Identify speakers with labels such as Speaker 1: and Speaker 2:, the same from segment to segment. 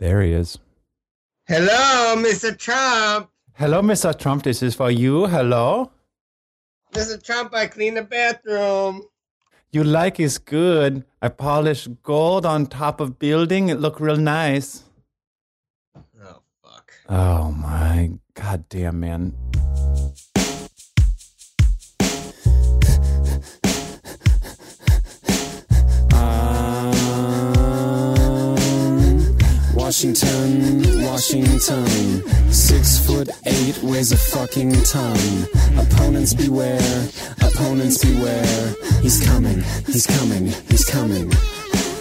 Speaker 1: There he is.
Speaker 2: Hello, Mr. Trump.
Speaker 1: Hello, Mr. Trump. This is for you. Hello.
Speaker 2: Mr. Trump, I clean the bathroom.
Speaker 1: You like is good. I polish gold on top of building. It look real nice.
Speaker 2: Oh, fuck.
Speaker 1: Oh my goddamn man.
Speaker 3: Washington, Washington. Six foot eight, weighs a fucking ton. Opponents beware, opponents beware. He's coming, he's coming, he's coming.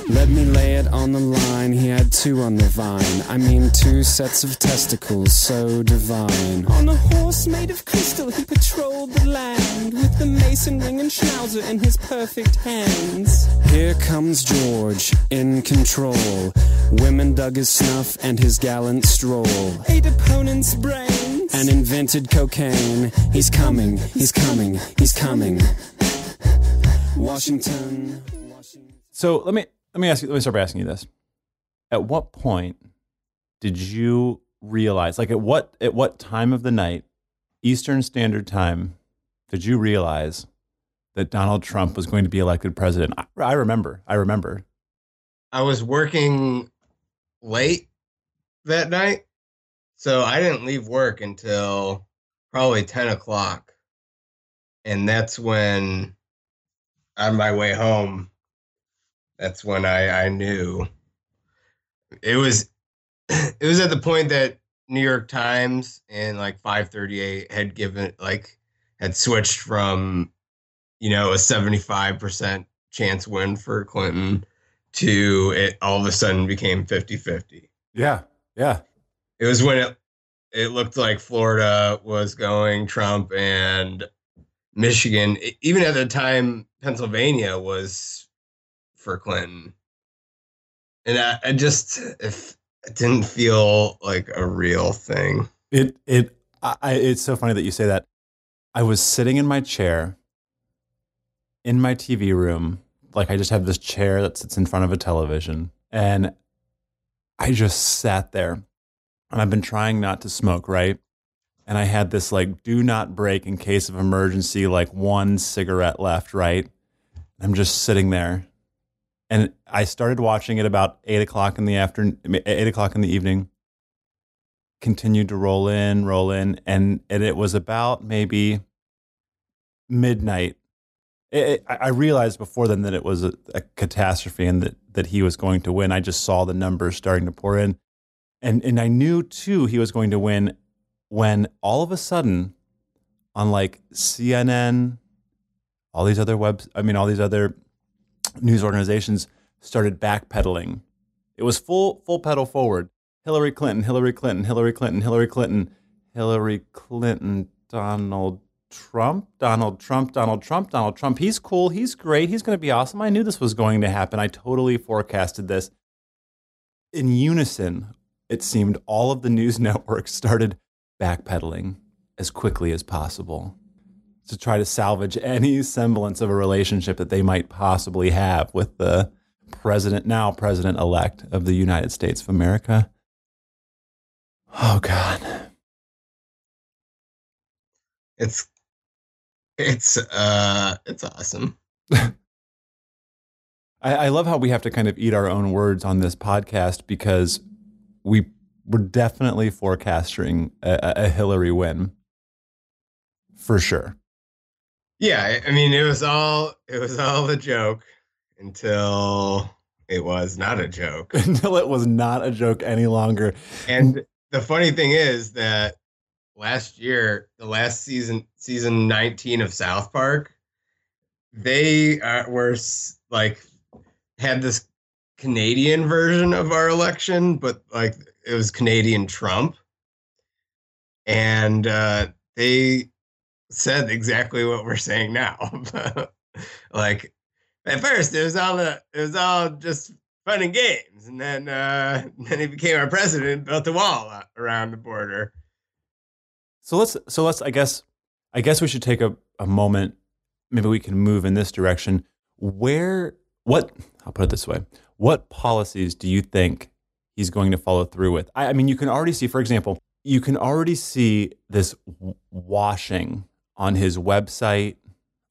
Speaker 3: Let me lay it on the line. He had two on the vine. I mean, two sets of testicles so divine. On a horse made of crystal, he patrolled the land with the mason ring and schnauzer in his perfect hands. Here comes George in control. Women dug his snuff and his gallant stroll. Ate opponent's brains and invented cocaine. He's coming, he's coming, he's coming. Washington. Washington.
Speaker 1: So let me let me ask you. Let me start by asking you this: At what point did you realize, like, at what at what time of the night, Eastern Standard Time, did you realize that Donald Trump was going to be elected president? I, I remember. I remember.
Speaker 2: I was working late that night, so I didn't leave work until probably 10 o'clock. And that's when, on my way home, that's when I, I knew. It was it was at the point that New York Times and like 538 had given like had switched from you know a 75% chance win for Clinton to it all of a sudden became 50-50.
Speaker 1: Yeah. Yeah.
Speaker 2: It was when it it looked like Florida was going Trump and Michigan even at the time Pennsylvania was for Clinton. And I, I just if it didn't feel like a real thing.
Speaker 1: It it I, it's so funny that you say that. I was sitting in my chair in my TV room, like I just have this chair that sits in front of a television, and I just sat there, and I've been trying not to smoke, right? And I had this like do not break in case of emergency, like one cigarette left, right? I'm just sitting there, and I started watching it about eight o'clock in the afternoon, eight o'clock in the evening continued to roll in, roll in, and and it was about maybe midnight. It, it- I realized before then that it was a, a catastrophe and that that he was going to win. I just saw the numbers starting to pour in, and and I knew too he was going to win when all of a sudden, on like CNN, all these other webs, I mean all these other news organizations started backpedaling. It was full full pedal forward. Hillary Clinton, Hillary Clinton, Hillary Clinton, Hillary Clinton, Hillary Clinton, Donald Trump, Donald Trump, Donald Trump, Donald Trump. He's cool. He's great. He's going to be awesome. I knew this was going to happen. I totally forecasted this. In unison, it seemed all of the news networks started backpedaling as quickly as possible to try to salvage any semblance of a relationship that they might possibly have with the president, now president elect of the United States of America. Oh, God.
Speaker 2: It's it's uh it's awesome.
Speaker 1: I, I love how we have to kind of eat our own words on this podcast because we we're definitely forecasting a, a a Hillary win for sure.
Speaker 2: Yeah, I- mean it was all it was all a joke until it was not a joke.
Speaker 1: Until it was not a joke any longer.
Speaker 2: And the funny thing is that last year, the last season, season 19 of South Park, they uh, were like had this Canadian version of our election, but like it was Canadian Trump. And uh, they said exactly what we're saying now. like at first it was all a, it was all just fun and games, and then uh, then he became our president, built a wall around the border.
Speaker 1: So let's so let's I guess I guess we should take a, a moment. Maybe we can move in this direction. Where what I'll put it this way. What policies do you think he's going to follow through with. I, I mean, you can already see, for example, you can already see this washing on his website,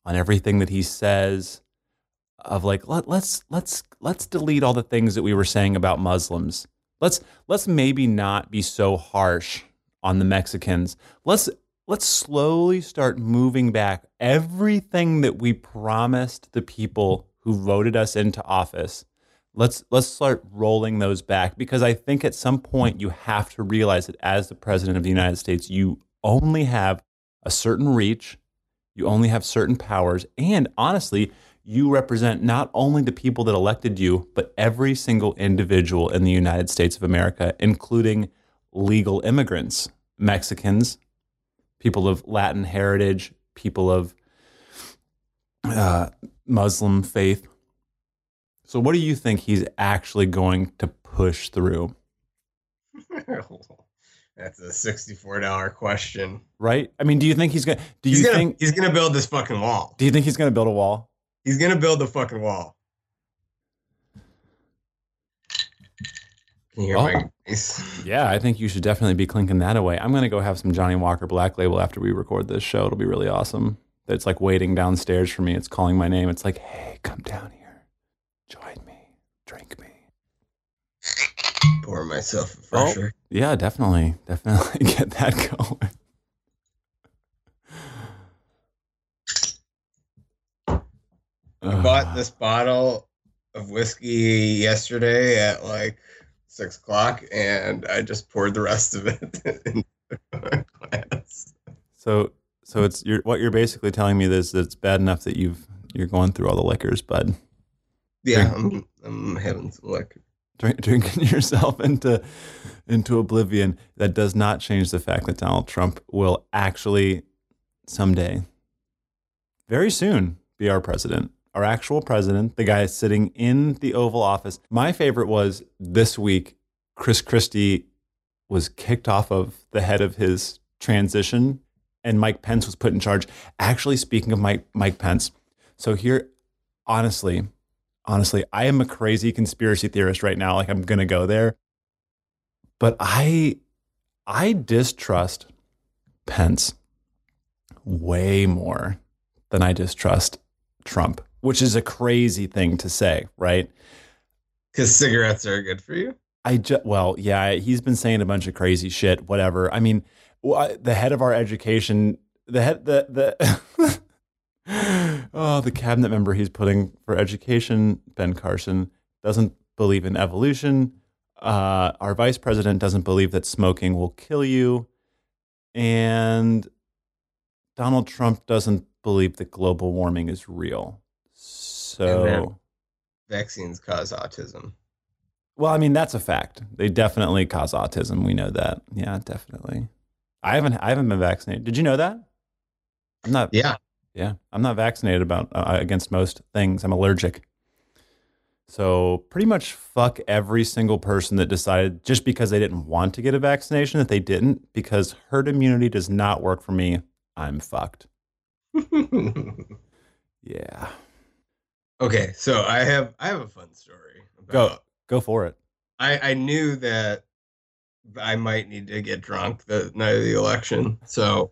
Speaker 1: on everything that he says, of like let, let's let's let's delete all the things that we were saying about Muslims. Let's let's maybe not be so harsh on the Mexicans. Let's let's slowly start moving back everything that we promised the people who voted us into office. Let's let's start rolling those back because I think at some point you have to realize that as the president of the United States, you only have a certain reach, you only have certain powers, and honestly, you represent not only the people that elected you, but every single individual in the United States of America, including legal immigrants, Mexicans, people of Latin heritage, people of uh, Muslim faith. So, what do you think he's actually going to push through?
Speaker 2: That's a sixty-four dollar question.
Speaker 1: Right? I mean, do you think he's gonna? Do you
Speaker 2: gonna
Speaker 1: think?
Speaker 2: he's gonna build this fucking wall.
Speaker 1: Do you think he's gonna build a wall?
Speaker 2: He's gonna build the fucking wall. Can you hear
Speaker 1: Oh.
Speaker 2: my voice?
Speaker 1: Yeah, I think you should definitely be clinking that away. I'm gonna go have some Johnnie Walker Black Label after we record this show. It'll be really awesome. It's like waiting downstairs for me. It's calling my name. It's like, hey, come down here, join me.
Speaker 2: Pour myself a
Speaker 1: Oh.
Speaker 2: fresher.
Speaker 1: Yeah, definitely, definitely get that going.
Speaker 2: I bought this bottle of whiskey yesterday at like six o'clock, and I just poured the rest of it into a glass.
Speaker 1: So, so it's you're, what you're basically telling me is that it's bad enough that you've you're going through all the liquors, bud.
Speaker 2: Yeah, I'm, I'm having some liquor.
Speaker 1: Drink, drinking yourself into into oblivion. That does not change the fact that Donald Trump will actually someday, very soon, be our president, our actual president, the guy sitting in the Oval Office. My favorite was this week. Chris Christie was kicked off of the head of his transition, and Mike Pence was put in charge. Actually, speaking of Mike Mike Pence, so here, honestly, honestly, I am a crazy conspiracy theorist right now. Like I'm gonna go there, but I I distrust Pence way more than I distrust Trump, which is a crazy thing to say, right?
Speaker 2: Because cigarettes are good for you.
Speaker 1: I just well, yeah, he's been saying a bunch of crazy shit. Whatever. I mean, the head of our education, the head, the the oh, the cabinet member he's putting for education, Ben Carson, doesn't believe in evolution. Uh, our vice president doesn't believe that smoking will kill you, and Donald Trump doesn't believe that global warming is real. So.
Speaker 2: Vaccines cause autism.
Speaker 1: Well, I mean that's a fact. They definitely cause autism. We know that. Yeah, definitely. I haven't I haven't been vaccinated. Did you know that? I'm not.
Speaker 2: Yeah.
Speaker 1: Yeah, I'm not vaccinated about uh, against most things. I'm allergic. So pretty much fuck every single person that decided just because they didn't want to get a vaccination that they didn't because herd immunity does not work for me. I'm fucked. Yeah.
Speaker 2: okay, so I have I have a fun story.
Speaker 1: Go. Go for it.
Speaker 2: I I knew that I might need to get drunk the night of the election, so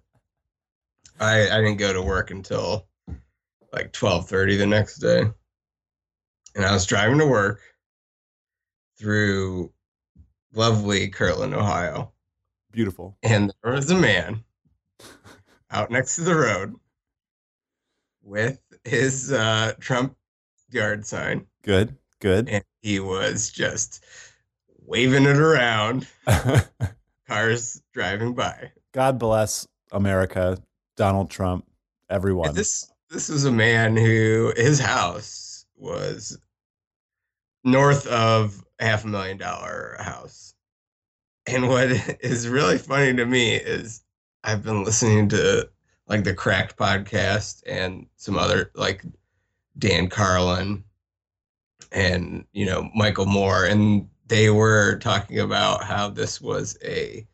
Speaker 2: I I didn't go to work until like twelve thirty the next day, and I was driving to work through lovely Kirtland, Ohio,
Speaker 1: Beautiful.
Speaker 2: and there was a man out next to the road with his uh, Trump yard sign,
Speaker 1: Good. Good.
Speaker 2: and he was just waving it around. Cars driving by.
Speaker 1: God bless America, Donald Trump, everyone.
Speaker 2: And this this was a man who his house was north of half a million dollar house. And what is really funny to me is I've been listening to like the Cracked podcast and some other like Dan Carlin and you know Michael Moore and they were talking about how this was a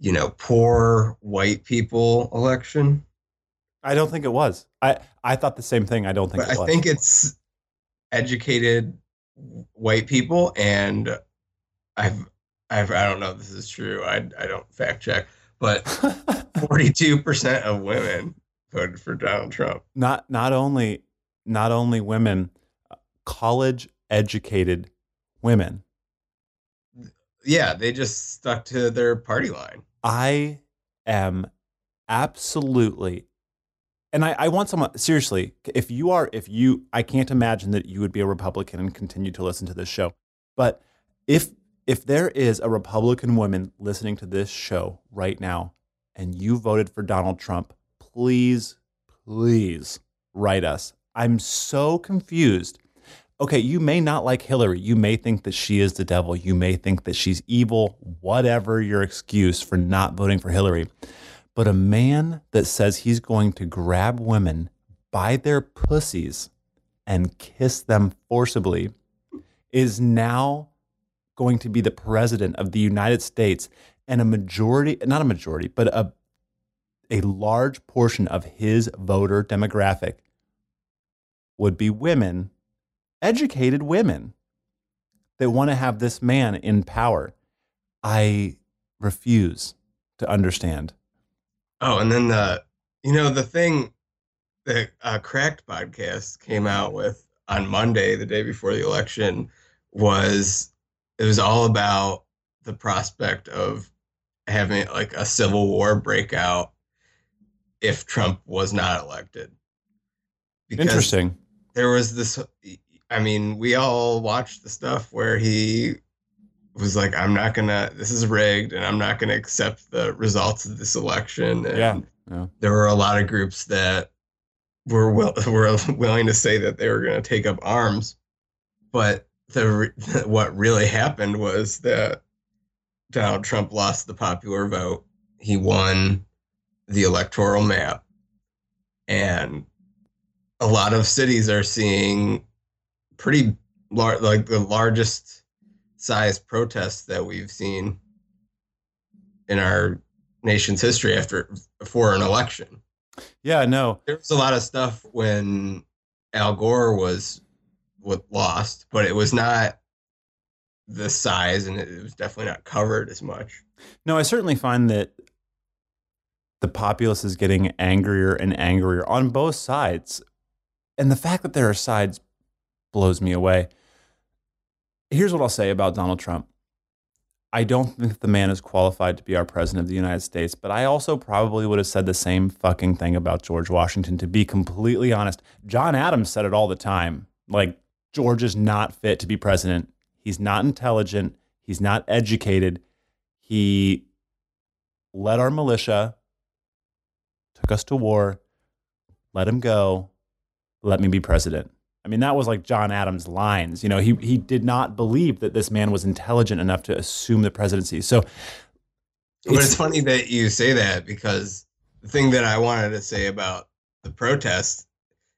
Speaker 2: you know poor white people election
Speaker 1: I don't think it was. I, I thought the same thing. I don't think
Speaker 2: but I think it's educated white people, and I've, I've I don't know if this is true. I I don't fact check, but 42% of women voted for Donald Trump.
Speaker 1: not not only not only women, college educated women.
Speaker 2: Yeah, they just stuck to their party line.
Speaker 1: I am absolutely and I, I want someone seriously, if you are if you I can't imagine that you would be a Republican and continue to listen to this show. But if if there is a Republican woman listening to this show right now and you voted for Donald Trump, please, please write us. I'm so confused. Okay, you may not like Hillary. You may think that she is the devil. You may think that she's evil, whatever your excuse for not voting for Hillary. But a man that says he's going to grab women by their pussies and kiss them forcibly is now going to be the president of the United States and a majority not a majority but a a large portion of his voter demographic would be women educated women that want to have this man in power. I refuse to understand.
Speaker 2: Oh, and then the you know the thing the uh, Cracked podcast came out with on Monday, the day before the election, was it was all about the prospect of having like a civil war breakout if Trump was not elected. Because
Speaker 1: interesting.
Speaker 2: there was this I mean, we all watched the stuff where he was like, I'm not gonna this is rigged and I'm not gonna accept the results of this election. And
Speaker 1: Yeah, yeah.
Speaker 2: there were a lot of groups that were will, were willing to say that they were gonna take up arms. But the what really happened was that Donald Trump lost the popular vote. He won the electoral map. And a lot of cities are seeing pretty large, like the largest size protests that we've seen in our nation's history after for an election.
Speaker 1: yeah no
Speaker 2: There was a lot of stuff when Al Gore was was lost, but it was not the size, and it was definitely not covered as much.
Speaker 1: No, I certainly find that the populace is getting angrier and angrier on both sides. And the fact that there are sides blows me away. Here's what I'll say about Donald Trump I don't think the man is qualified to be our president of the United States, but I also probably would have said the same fucking thing about George Washington, to be completely honest. John Adams said it all the time. Like, George is not fit to be president. He's not intelligent. He's not educated. He led our militia, took us to war, let him go, let me be president. I mean, that was like John Adams' lines. You know, he he did not believe that this man was intelligent enough to assume the presidency. So
Speaker 2: But it's funny that you say that because the thing that I wanted to say about the protests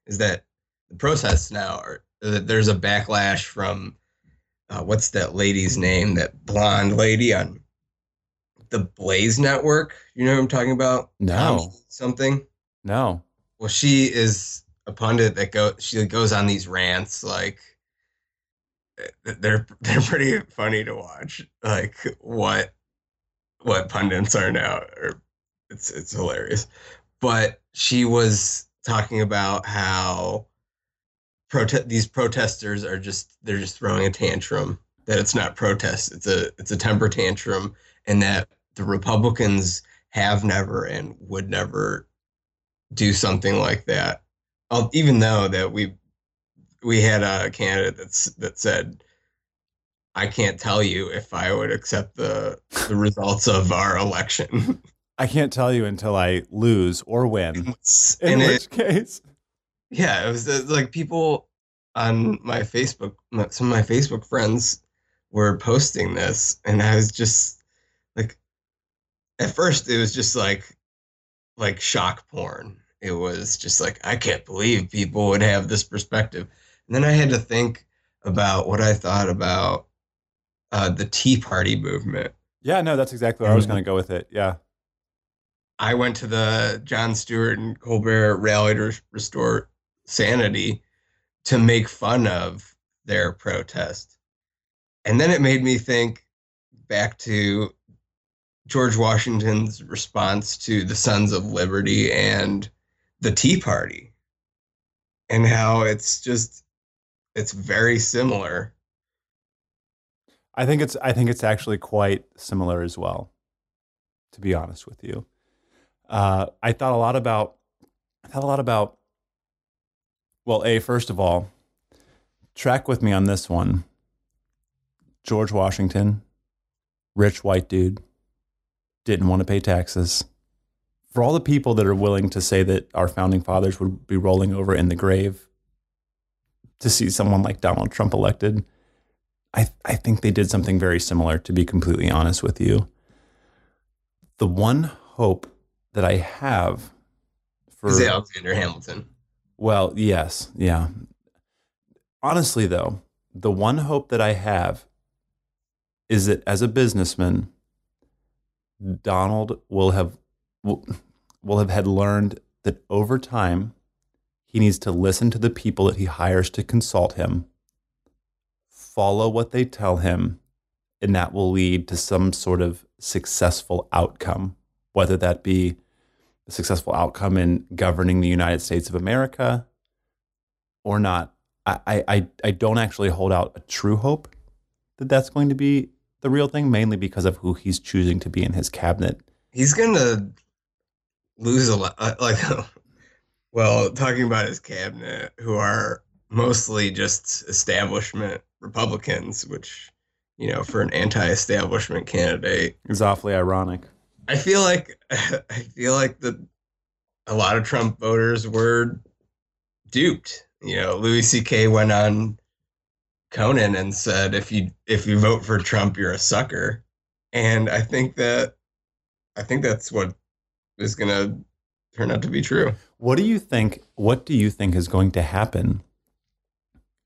Speaker 2: is that the protests now are that there's a backlash from uh, what's that lady's name? That blonde lady on the Blaze Network. You know what I'm talking about?
Speaker 1: No.
Speaker 2: Tomi something.
Speaker 1: no.
Speaker 2: Well, she is a pundit that go. She goes on these rants like they're they're pretty funny to watch. Like what what pundits are now, or it's it's hilarious. But she was talking about how prote- these protesters are just they're just throwing a tantrum. That it's not protest. It's a it's a temper tantrum, and that the Republicans have never and would never do something like that. Uh, Even though that we we had a candidate that's that said, "I can't tell you if I would accept the the results of our election."
Speaker 1: I can't tell you until I lose or win. In
Speaker 2: and it,
Speaker 1: which case,
Speaker 2: yeah, it was uh, like people on my Facebook, some of my Facebook friends were posting this, and I was just like, at first it was just like, like shock porn. It was just like I can't believe people would have this perspective, and then I had to think about what I thought about uh, the Tea Party movement.
Speaker 1: yeah, no, that's exactly where I was going to go with it. Yeah.
Speaker 2: I went to the Jon Stewart and Colbert rally to restore sanity to make fun of their protest. And then it made me think back to George Washington's response to the Sons of Liberty and the Tea Party, and how it's just it's very similar.
Speaker 1: I think it's I think it's actually quite similar as well. To be honest with you, uh, I thought a lot about I thought a lot about. Well, a first of all, track with me on this one. George Washington, rich white dude, didn't want to pay taxes. For all the people that are willing to say that our founding fathers would be rolling over in the grave to see someone like Donald Trump elected, I, I think they did something very similar, to be completely honest with you. The one hope that I have for
Speaker 2: Is Alexander Hamilton?
Speaker 1: well, yes, yeah. Honestly, though, the one hope that I have is that as a businessman, Donald will have will, will have had learned that over time he needs to listen to the people that he hires to consult him, follow what they tell him, and that will lead to some sort of successful outcome, whether that be a successful outcome in governing the United States of America or not. I, I, I don't actually hold out a true hope that that's going to be the real thing, mainly because of who he's choosing to be in his cabinet.
Speaker 2: He's gonna lose a lot. uh, Like, well, talking about his cabinet, who are mostly just establishment Republicans, which you know, for an anti-establishment candidate,
Speaker 1: It's awfully ironic.
Speaker 2: I feel like I feel like the a lot of Trump voters were duped. You know, Louis C.K. went on Conan and said, "If you if you vote for Trump, you're a sucker." And I think that I think that's what is going to turn out to be true.
Speaker 1: What do you think? What do you think is going to happen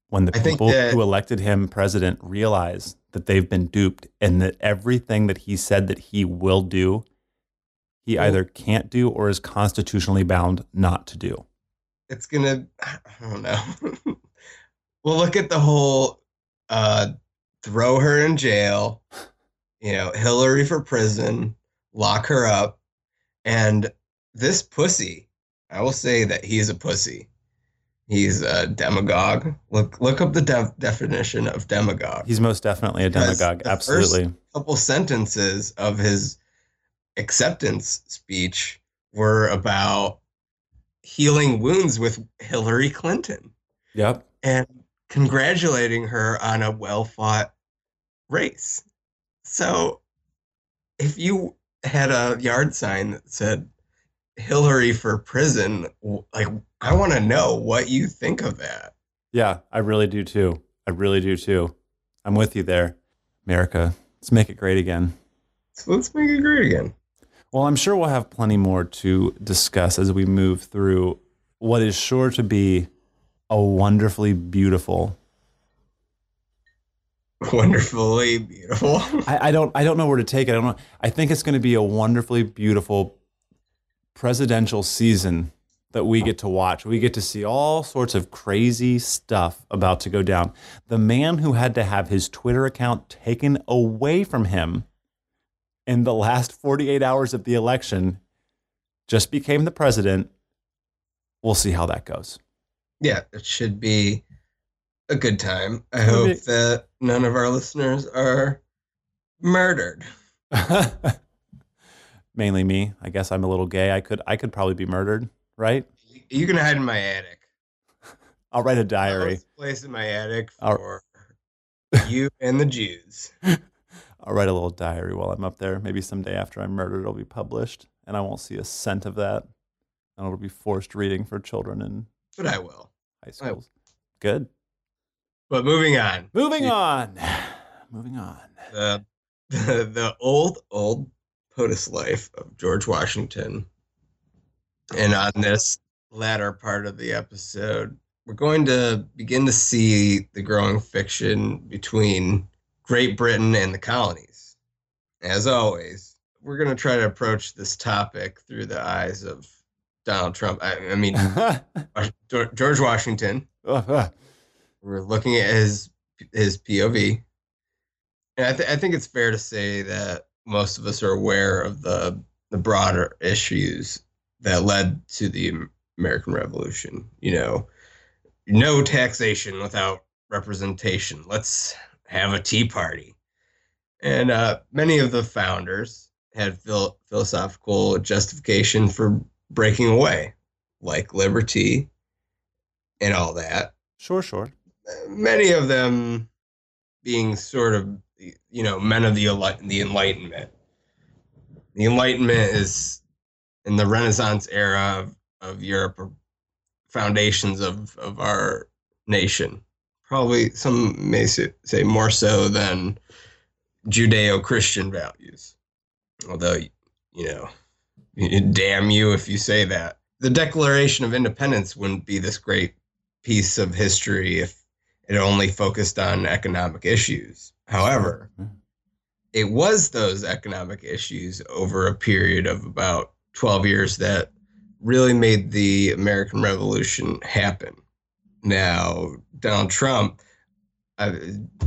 Speaker 1: when the
Speaker 2: I
Speaker 1: people
Speaker 2: that-
Speaker 1: who elected him president realize that they've been duped and that everything that he said that he will do, he
Speaker 2: Well-
Speaker 1: either can't do or is constitutionally bound not to do?
Speaker 2: It's gonna I don't know. well, look at the whole uh, throw her in jail. You know, Hillary for prison, lock her up, and this pussy. I will say that he's a pussy. He's a demagogue. Look look up the def- definition of demagogue.
Speaker 1: He's most definitely a demagogue. Absolutely.
Speaker 2: couple sentences of his acceptance speech were about healing wounds with Hillary Clinton
Speaker 1: Yep.
Speaker 2: and congratulating her on a well fought race. So if you had a yard sign that said Hillary for prison, like I want to know what you think of that.
Speaker 1: Yeah, I really do too. I really do too. I'm with you there. America, let's make it great again.
Speaker 2: So let's make it great again.
Speaker 1: Well, I'm sure we'll have plenty more to discuss as we move through what is sure to be a wonderfully beautiful.
Speaker 2: Wonderfully beautiful.
Speaker 1: I, I don't I don't know where to take it. I don't know. I think it's going to be a wonderfully beautiful presidential season that we get to watch. We get to see all sorts of crazy stuff about to go down. The man who had to have his Twitter account taken away from him in the last 48 hours of the election just became the president. We'll see how that goes.
Speaker 2: yeah, it should be a good time. I hope that none of our listeners are murdered.
Speaker 1: Mainly me. I guess I'm a little gay. I could I could probably be murdered, right?
Speaker 2: You can hide in my attic.
Speaker 1: I'll write a diary.
Speaker 2: Place in my attic for you and the Jews.
Speaker 1: I'll write a little diary while I'm up there. Maybe someday after I'm murdered, it'll be published, and I won't see a cent of that. And it'll be forced reading for children in
Speaker 2: But I will.
Speaker 1: high schools. Good.
Speaker 2: But moving on.
Speaker 1: Moving on. Moving on.
Speaker 2: The the, the old old POTUS life of George Washington. And on this latter part of the episode, we're going to begin to see the growing fiction between Great Britain and the colonies. As always, we're going to try to approach this topic through the eyes of Donald Trump. I, I mean, George Washington. We're looking at his his POV, And I, th- I think it's fair to say that most of us are aware of the the broader issues that led to the American Revolution. You know, no taxation without representation. Let's have a tea party. And uh, many of the founders had phil- philosophical justification for breaking away, like liberty and all that.
Speaker 1: Sure, sure.
Speaker 2: Many of them being sort of, you know, men of the, the Enlightenment. The Enlightenment is in the Renaissance era of, of Europe, foundations of, of our nation. Probably some may say, more so than Judeo Christian values. Although, you know, damn you if you say that. The Declaration of Independence wouldn't be this great piece of history if it only focused on economic issues. However, it was those economic issues over a period of about 12 years that really made the American Revolution happen. Now, Donald Trump, I,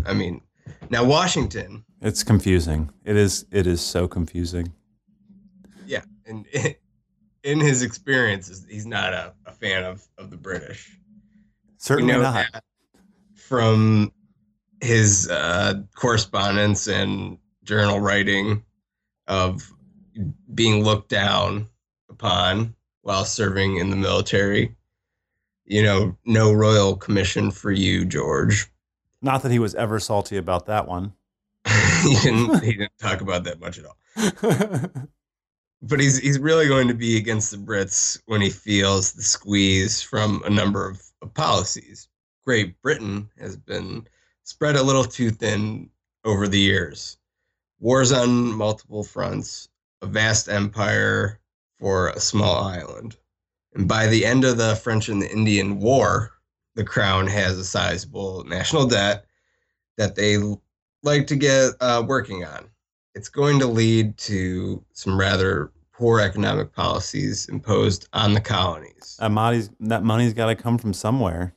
Speaker 2: I mean, now Washington.
Speaker 1: It's confusing. It is. It is so confusing.
Speaker 2: Yeah, and in his experiences, he's not a, a fan of, of the British.
Speaker 1: Certainly not.
Speaker 2: From his uh, correspondence and journal writing of being looked down upon while serving in the military. You know, no royal commission for you, George.
Speaker 1: Not that he was ever salty about that one.
Speaker 2: he didn't. He didn't talk about that much at all. but he's he's really going to be against the Brits when he feels the squeeze from a number of, of policies. Great Britain has been spread a little too thin over the years. Wars on multiple fronts, a vast empire for a small island. And by the end of the French and the Indian War, the crown has a sizable national debt that they like to get uh, working on. It's going to lead to some rather poor economic policies imposed on the colonies.
Speaker 1: That money's that money's got to come from somewhere.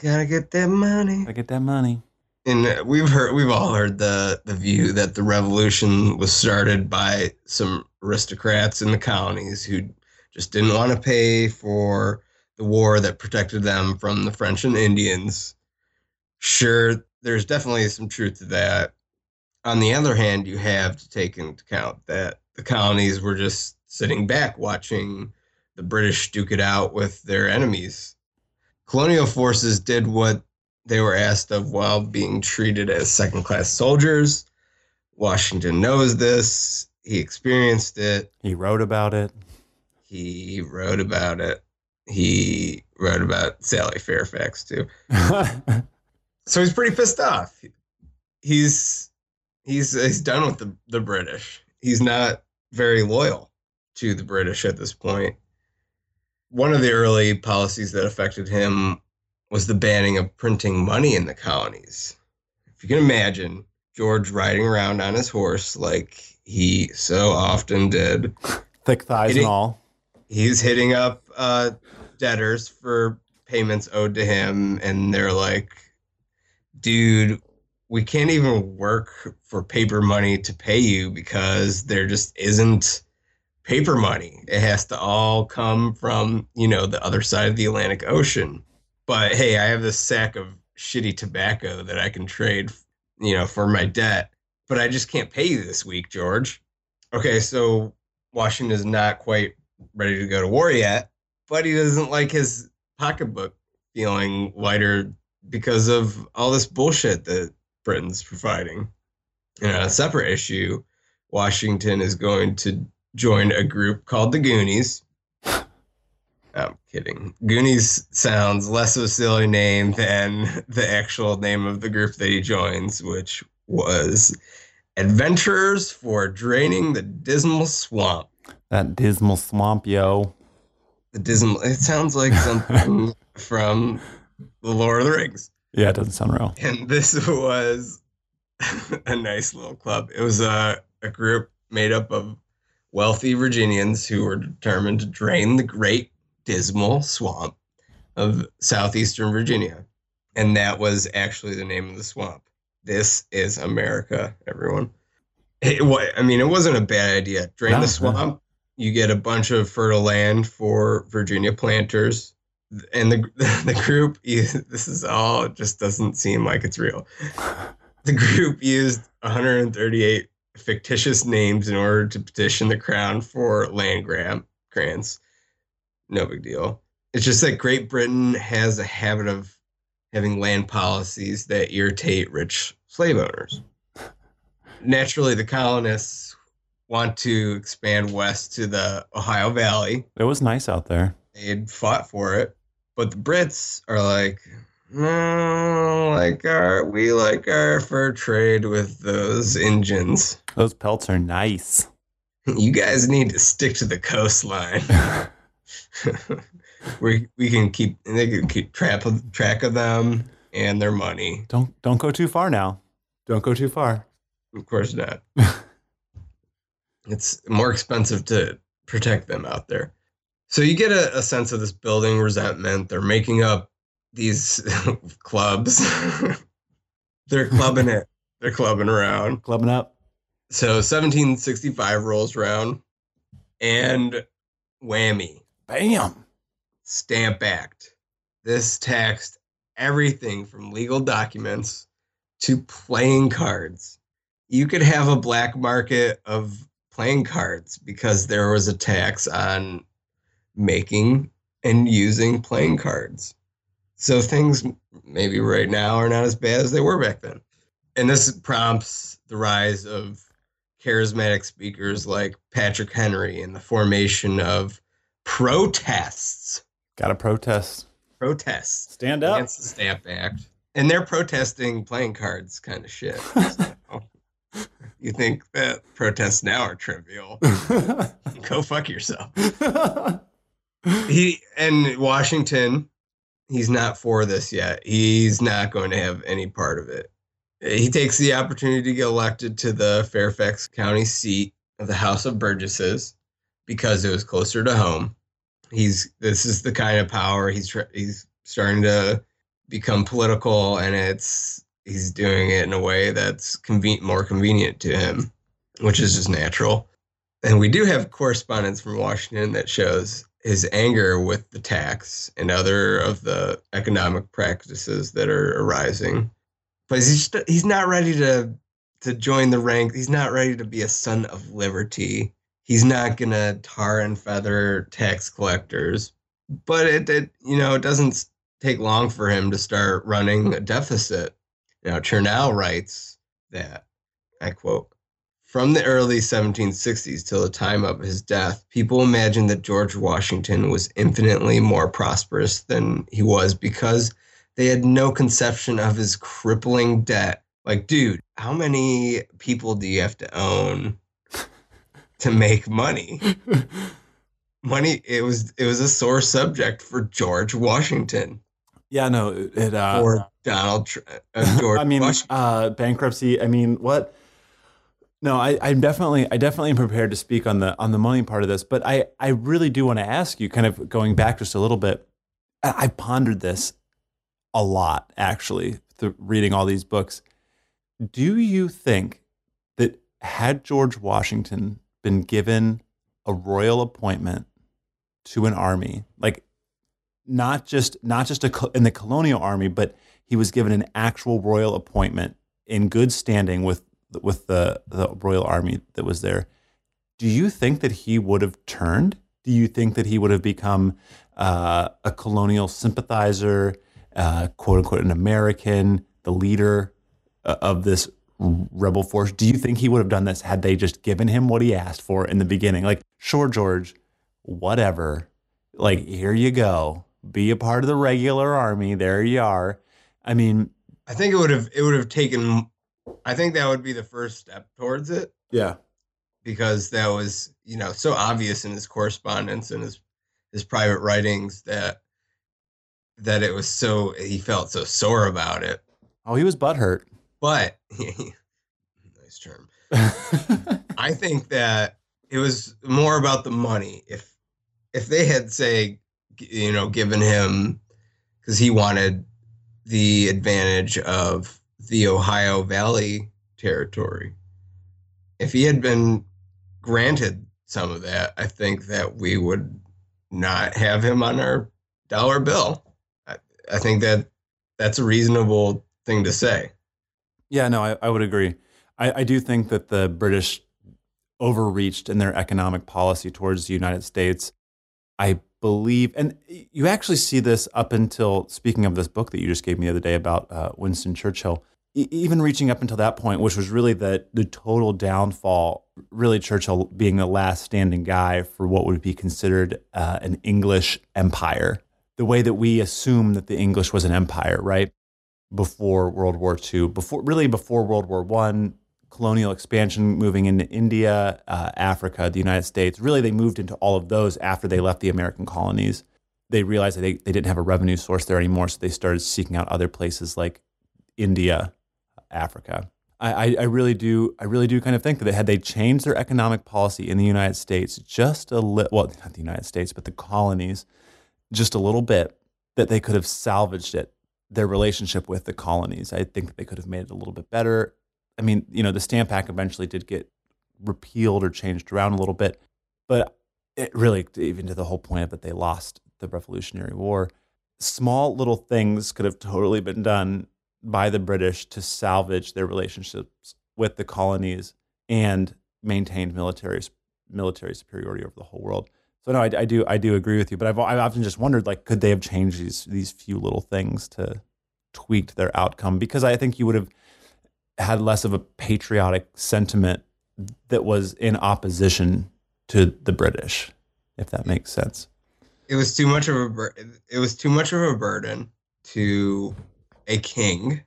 Speaker 2: Gotta get that money.
Speaker 1: Gotta get that money.
Speaker 2: And we've heard, we've all heard the the view that the revolution was started by some aristocrats in the colonies who just didn't want to pay for the war that protected them from the French and Indians. Sure, there's definitely some truth to that. On the other hand, you have to take into account that the colonies were just sitting back watching the British duke it out with their enemies. Colonial forces did what they were asked of while being treated as second class soldiers. Washington knows this. He experienced it.
Speaker 1: He wrote about it.
Speaker 2: He wrote about it. He wrote about Sally Fairfax too. so he's pretty pissed off. He's he's he's done with the, the British. He's not very loyal to the British at this point. One of the early policies that affected him was the banning of printing money in the colonies. If you can imagine George riding around on his horse like he so often did,
Speaker 1: thick thighs hitting, and all.
Speaker 2: He's hitting up uh, debtors for payments owed to him, and they're like, dude, we can't even work for paper money to pay you because there just isn't paper money. It has to all come from, you know, the other side of the Atlantic Ocean. But hey, I have this sack of shitty tobacco that I can trade, you know, for my debt, but I just can't pay you this week, George. Okay, so Washington is not quite ready to go to war yet, but he doesn't like his pocketbook feeling lighter because of all this bullshit that Britain's providing. In a separate issue, Washington is going to join a group called the Goonies. I'm kidding. Goonies sounds less of a silly name than the actual name of the group that he joins, which was Adventurers for Draining the Dismal Swamp.
Speaker 1: That dismal swamp, yo.
Speaker 2: The dismal. It sounds like something from the Lord of the Rings.
Speaker 1: Yeah, it doesn't sound real.
Speaker 2: And this was a nice little club. It was a, a group made up of wealthy Virginians who were determined to drain the great dismal swamp of southeastern Virginia. And that was actually the name of the swamp. this is America, everyone. It, I mean, it wasn't a bad idea. Drain
Speaker 1: No, no.
Speaker 2: the swamp. You get a bunch of fertile land for Virginia planters. And the the group, this is all just doesn't seem like it's real. The group used 138 fictitious names in order to petition the crown for land grant grants. No big deal. It's just that Great Britain has a habit of having land policies that irritate rich slave owners. Naturally, the colonists want to expand west to the Ohio Valley.
Speaker 1: It was nice out there.
Speaker 2: They had fought for it, but the Brits are like, no, like our we like our fur trade with those engines.
Speaker 1: Those pelts are nice.
Speaker 2: You guys need to stick to the coastline. we we can keep they can keep track of, track of them and their money.
Speaker 1: don't don't go too far now. Don't go too far.
Speaker 2: Of course not. it's more expensive to protect them out there. So you get a, a sense of this building resentment. They're making up these clubs. They're clubbing it. They're clubbing around.
Speaker 1: Clubbing up.
Speaker 2: So 1765 rolls around, and whammy.
Speaker 1: Bam.
Speaker 2: Stamp Act. This taxed everything from legal documents to playing cards. You could have a black market of playing cards because there was a tax on making and using playing cards. So things maybe right now are not as bad as they were back then. And this prompts the rise of charismatic speakers like Patrick Henry and the formation of protests.
Speaker 1: Got to protest.
Speaker 2: Protests
Speaker 1: Stand up.
Speaker 2: against the Stamp Act. And they're protesting playing cards kind of shit. So, you think that protests now are trivial? Go fuck yourself. He and Washington, he's not for this yet. He's not going to have any part of it. He takes the opportunity to get elected to the Fairfax County seat of the House of Burgesses because it was closer to home. He's this is the kind of power he's he's starting to become political, and it's he's doing it in a way that's conven- more convenient to him, which is just natural. And we do have correspondence from Washington that shows his anger with the tax and other of the economic practices that are arising. But he's he's not ready to to join the rank. He's not ready to be a son of liberty. He's not gonna tar and feather tax collectors. But it, it you know it doesn't take long for him to start running a deficit. Now Chernow writes that I quote from the early 1760s till the time of his death, people imagined that George Washington was infinitely more prosperous than he was because they had no conception of his crippling debt. Like, dude, how many people do you have to own to make money? Money it was it was a sore subject for George Washington
Speaker 1: yeah, no, it, uh,
Speaker 2: or Donald Tr- uh, George
Speaker 1: I mean, uh, bankruptcy. I mean, what? No, I, I'm definitely, I definitely am prepared to speak on the on the money part of this, but I, I really do want to ask you, kind of going back just a little bit. I, I pondered this a lot, actually, through reading all these books. Do you think that had George Washington been given a royal appointment to an army, like not just not just a, in the colonial army, but he was given an actual royal appointment in good standing with with the the royal army that was there. Do you think that he would have turned? Do you think that he would have become uh, a colonial sympathizer, uh, quote unquote, an American, the leader uh, of this rebel force? Do you think he would have done this had they just given him what he asked for in the beginning? Like, sure, George, whatever. Like, here you go. Be a part of the regular army. There you are. I mean,
Speaker 2: I think it would have it would have taken I think that would be the first step towards it
Speaker 1: yeah.
Speaker 2: because that was, you know, so obvious in his correspondence and his his private writings that that it was so he felt so sore about it.
Speaker 1: Oh, he was butthurt.
Speaker 2: But nice term. I think that it was more about the money. If if they had say you know given him because he wanted the advantage of the Ohio Valley territory. If he had been granted some of that, I think that we would not have him on our dollar bill. I, I think that that's a reasonable thing to say.
Speaker 1: Yeah, no, I, I would agree. I, I do think that the British overreached in their economic policy towards the United States. I believe, and you actually see this up until speaking of this book that you just gave me the other day about uh, Winston Churchill, e- even reaching up until that point, which was really the the total downfall. Really, Churchill being the last standing guy for what would be considered uh, an English empire, the way that we assume that the English was an empire, right? Before World War II, before really before World War One, colonial expansion moving into India, uh, Africa, the United States. Really, they moved into all of those after they left the American colonies. They realized that they, they didn't have a revenue source there anymore, so they started seeking out other places like India, Africa. I, I, really do I really do kind of think that had they changed their economic policy in the United States just a little well not the United States but the colonies just a little bit that they could have salvaged it their relationship with the colonies. I think that they could have made it a little bit better. I mean, you know, the Stamp Act eventually did get repealed or changed around a little bit, but it really, even to the whole point of that they lost the Revolutionary War, small little things could have totally been done by the British to salvage their relationships with the colonies and maintained military military superiority over the whole world. So no, I, I do I do agree with you, but I've I've often just wondered like could they have changed these these few little things to tweaked their outcome because I think you would have had less of a patriotic sentiment that was in opposition to the British, if that makes sense.
Speaker 2: It was too much of a it was too much of a burden to a king,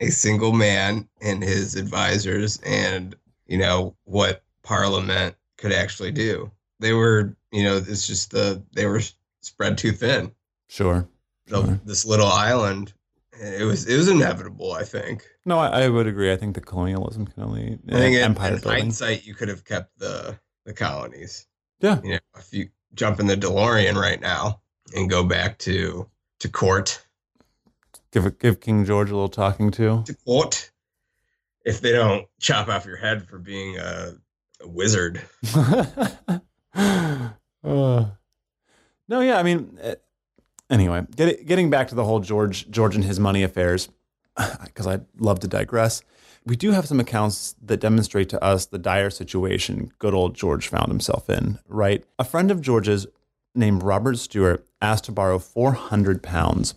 Speaker 2: a single man and his advisors and you know what parliament could actually do. They were, you know, it's just the they were spread too thin.
Speaker 1: Sure.
Speaker 2: The,
Speaker 1: Sure.
Speaker 2: This little island, it was it was inevitable. I think.
Speaker 1: No, I, I would agree. I think the colonialism can only
Speaker 2: I think in,
Speaker 1: empire
Speaker 2: in
Speaker 1: building.
Speaker 2: hindsight, you could have kept the the colonies.
Speaker 1: Yeah.
Speaker 2: You know, if you jump in the DeLorean right now and go back to to court,
Speaker 1: Give it- give King George a little talking to.
Speaker 2: to court, if they don't chop off your head for being a, a wizard.
Speaker 1: Uh, no, yeah, I mean, uh, anyway, get, getting back to the whole George George and his money affairs, because I love to digress. We do have some accounts that demonstrate to us the dire situation good old George found himself in. Right, a friend of George's named Robert Stewart asked to borrow four hundred pounds.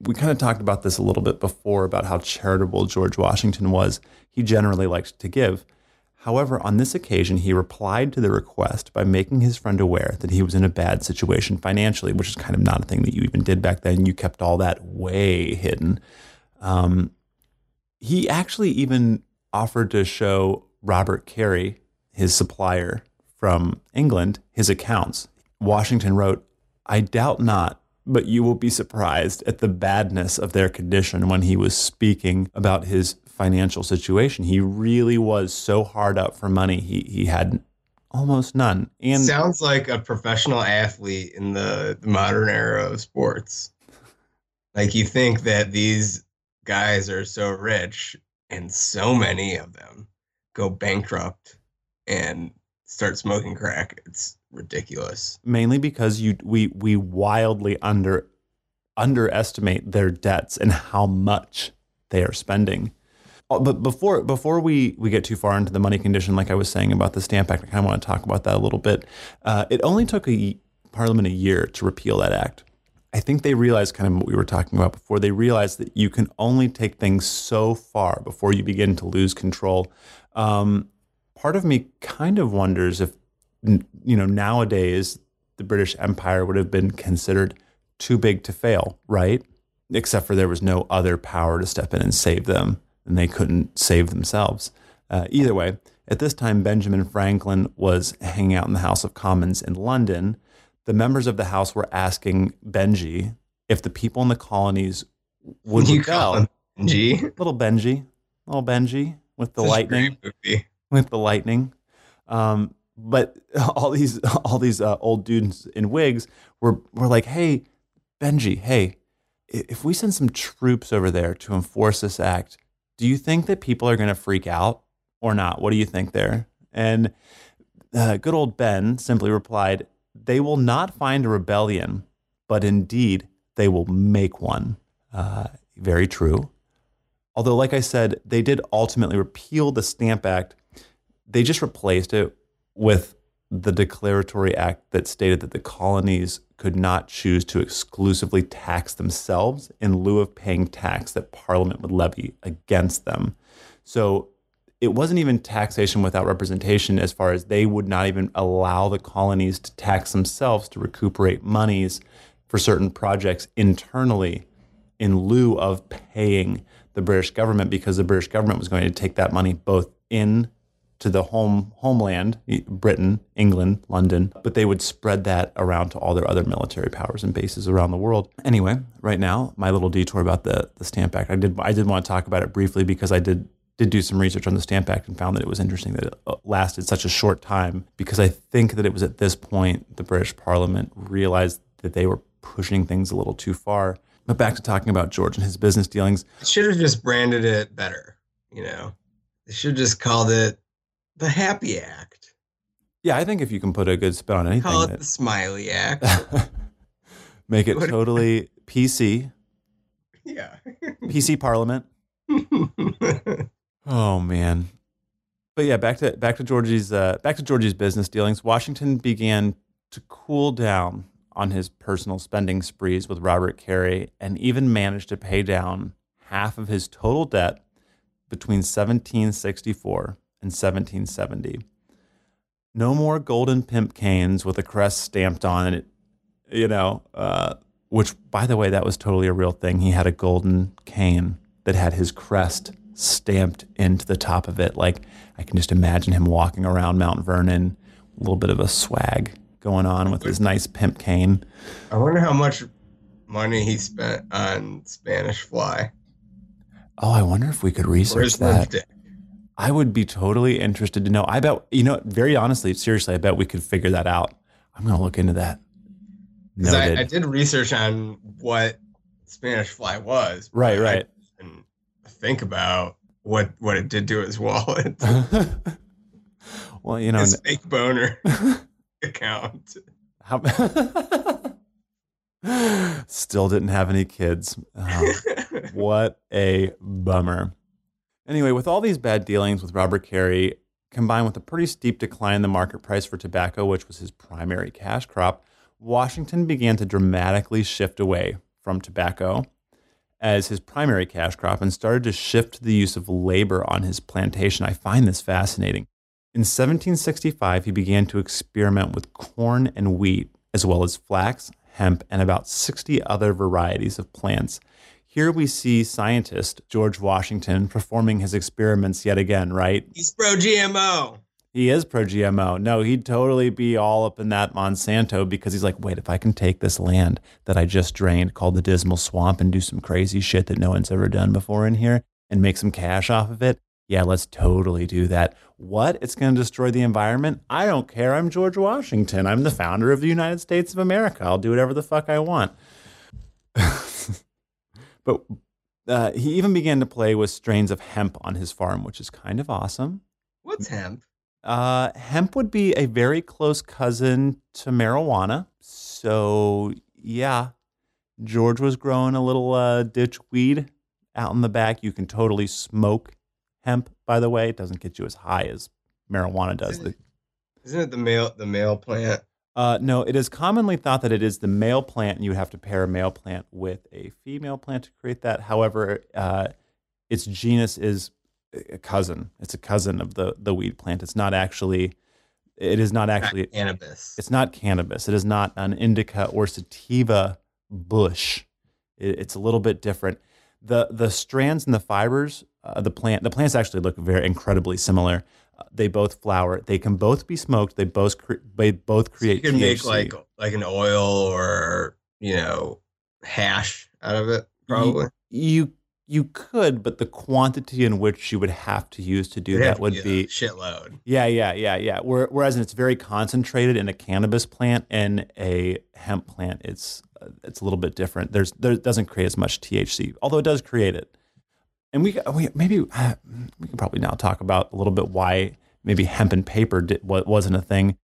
Speaker 1: We kind of talked about this a little bit before about how charitable George Washington was. He generally liked to give. However, on this occasion, he replied to the request by making his friend aware that he was in a bad situation financially, which is kind of not a thing that you even did back then. You kept all that way hidden. Um, he actually even offered to show Robert Cary, his supplier from England, his accounts. Washington wrote, I doubt not, but you will be surprised at the badness of their condition when he was speaking about his financial situation. He really was so hard up for money. He he had almost none. And
Speaker 2: Sounds like a professional athlete in the, the modern era of sports. Like you think that these guys are so rich, and so many of them go bankrupt and start smoking crack. It's ridiculous.
Speaker 1: mainly because you we we wildly under underestimate their debts and how much they are spending. Uh, But before before we we get too far into the money condition, like I was saying about the Stamp Act, I kind of want to talk about that a little bit. Uh, it only took a Parliament a year to repeal that act. I think they realized kind of what we were talking about before. They realized that you can only take things so far before you begin to lose control. Um, part of me kind of wonders if you know nowadays the British Empire would have been considered too big to fail, right? Except for there was no other power to step in and save them, and they couldn't save themselves. Uh, either way, at this time, Benjamin Franklin was hanging out in the House of Commons in London. The members of the House were asking Benji if the people in the colonies would
Speaker 2: you call
Speaker 1: rebel.
Speaker 2: him
Speaker 1: Little Benji, little Benji with the lightning with the lightning. Um, but all these all these uh, old dudes in wigs were were like, "Hey, Benji, hey, if we send some troops over there to enforce this act, Do you think that people are going to freak out or not? What do you think there? And uh, good old Ben simply replied, They will not find a rebellion, but indeed they will make one. Uh, very true. Although, like I said, they did ultimately repeal the Stamp Act, they just replaced it with the declaratory act that stated that the colonies could not choose to exclusively tax themselves in lieu of paying tax that Parliament would levy against them. So it wasn't even taxation without representation, as far as they would not even allow the colonies to tax themselves to recuperate monies for certain projects internally in lieu of paying the British government because the British government was going to take that money both in to the home homeland, Britain, England, London, but they would spread that around to all their other military powers and bases around the world. Anyway, right now, my little detour about the the Stamp Act. I did I did want to talk about it briefly because I did did do some research on the Stamp Act and found that it was interesting that it uh, lasted such a short time because I think that it was at this point the British Parliament realized that they were pushing things a little too far. But back to talking about George and his business dealings.
Speaker 2: Should have just branded it better, you know. They should have just called it the Happy Act.
Speaker 1: Yeah, I think if you can put a good spin on anything,
Speaker 2: Call it
Speaker 1: that-
Speaker 2: the Smiley Act.
Speaker 1: make it
Speaker 2: What-
Speaker 1: totally PC,
Speaker 2: yeah.
Speaker 1: PC Parliament. Oh man. But yeah, back to back to Georgie's uh, back to Georgie's business dealings. Washington began to cool down on his personal spending sprees with Robert Cary, and even managed to pay down half of his total debt between 1764 and 1770. No more golden pimp canes with a crest stamped on it, you know. Uh, which, by the way, that was totally a real thing. He had a golden cane that had his crest stamped into the top of it. Like I can just imagine him walking around Mount Vernon, a little bit of a swag going on with his nice pimp cane.
Speaker 2: I wonder how much money he spent on Spanish Fly
Speaker 1: Oh, I wonder if we could research that. I would be totally interested to know. I bet, you know, very honestly, seriously, I bet we could figure that out. I'm going to look into that.
Speaker 2: 'Cause I, I did research on what Spanish Fly was.
Speaker 1: right, right.
Speaker 2: didn't think about what what it did to his wallet,
Speaker 1: well, you know,
Speaker 2: his fake boner account.
Speaker 1: how, still didn't have any kids. Oh, what a bummer. Anyway, with all these bad dealings with Robert Cary, combined with a pretty steep decline in the market price for tobacco, which was his primary cash crop, Washington began to dramatically shift away from tobacco as his primary cash crop and started to shift the use of labor on his plantation. I find this fascinating. In 1765, he began to experiment with corn and wheat, as well as flax, hemp, and about 60 other varieties of plants. Here we see scientist George Washington performing his experiments yet again, right?
Speaker 2: He's pro GMO.
Speaker 1: He is pro GMO. No, he'd totally be all up in that Monsanto because he's like, wait, if I can take this land that I just drained called the Dismal Swamp and do some crazy shit that no one's ever done before in here and make some cash off of it, yeah, let's totally do that. What? It's going to destroy the environment? I don't care. I'm George Washington. I'm the founder of the United States of America. I'll do whatever the fuck I want. but uh, he even began to play with strains of hemp on his farm, which is kind of awesome.
Speaker 2: What's hemp?
Speaker 1: Uh, hemp would be a very close cousin to marijuana. So, yeah, George was growing a little uh, ditch weed out in the back. You can totally smoke hemp, by the way. It doesn't get you as high as marijuana does.
Speaker 2: Isn't it, isn't it the male the male plant?
Speaker 1: Uh, no, it is commonly thought that it is the male plant, and you have to pair a male plant with a female plant to create that. However, uh, its genus is a cousin. It's a cousin of the the weed plant. It's not actually. It is not actually.
Speaker 2: Not cannabis.
Speaker 1: It's not cannabis. It is not an indica or sativa bush. It, it's a little bit different. the The strands and the fibers, uh, the plant, the plants actually look very incredibly similar. They both flower. They can both be smoked. They both cre- they both
Speaker 2: So
Speaker 1: create.
Speaker 2: you can make like like an oil or you know hash out of it probably.
Speaker 1: you you could, but the quantity in which you would have to use to do
Speaker 2: It'd
Speaker 1: that would
Speaker 2: a
Speaker 1: be
Speaker 2: shitload.
Speaker 1: yeah yeah yeah yeah. Whereas it's very concentrated in a cannabis plant and a hemp plant, it's it's a little bit different. There's there doesn't create as much THC, although it does create it. And we, we maybe uh, we can probably now talk about a little bit why maybe hemp and paper did, wasn't a thing.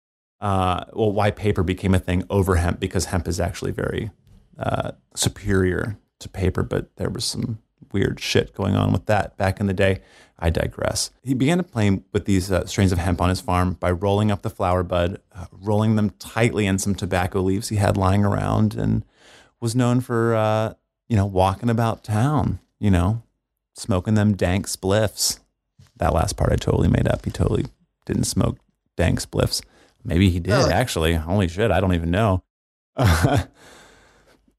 Speaker 1: Uh, well, why paper became a thing over hemp because hemp is actually very uh, superior to paper, but there was some weird shit going on with that back in the day. I digress. He began to play with these uh, strains of hemp on his farm by rolling up the flower bud, uh, rolling them tightly in some tobacco leaves he had lying around, and was known for, uh, you know, walking about town, you know, smoking them dank spliffs. That last part I totally made up. He totally didn't smoke dank spliffs. Maybe he did, oh. actually. Holy shit, I don't even know. but